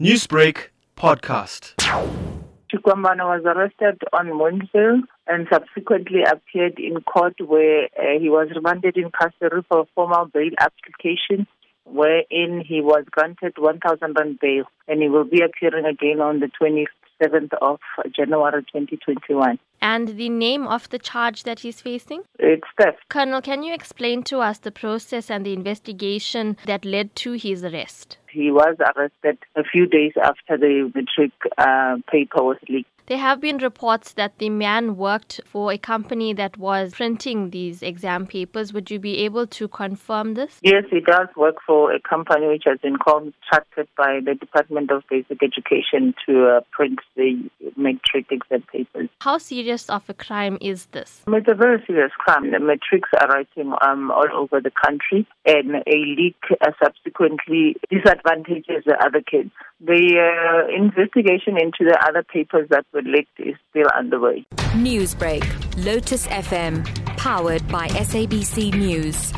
Newsbreak podcast. Shikwambana was arrested on Monzo and subsequently appeared in court where uh, he was remanded in custody for a formal bail application wherein he was granted 1,000 rand bail and he will be appearing again on the 27th of January 2021. And the name of the charge that he's facing? It's theft. Colonel, can you explain to us the process and the investigation that led to his arrest? He was arrested a few days after the matric uh, paper was leaked. There have been reports that the man worked for a company that was printing these exam papers. Would you be able to confirm this? Yes, he does work for a company which has been contracted by the Department of Basic Education to uh, print the matric exam papers. How serious of a crime is this? It's a very serious crime. The matrics are writing um, all over the country, and a leak uh, subsequently disadvantages the other kids. The uh, investigation into the other papers that were leaked is still underway. Newsbreak, Lotus FM, powered by SABC News.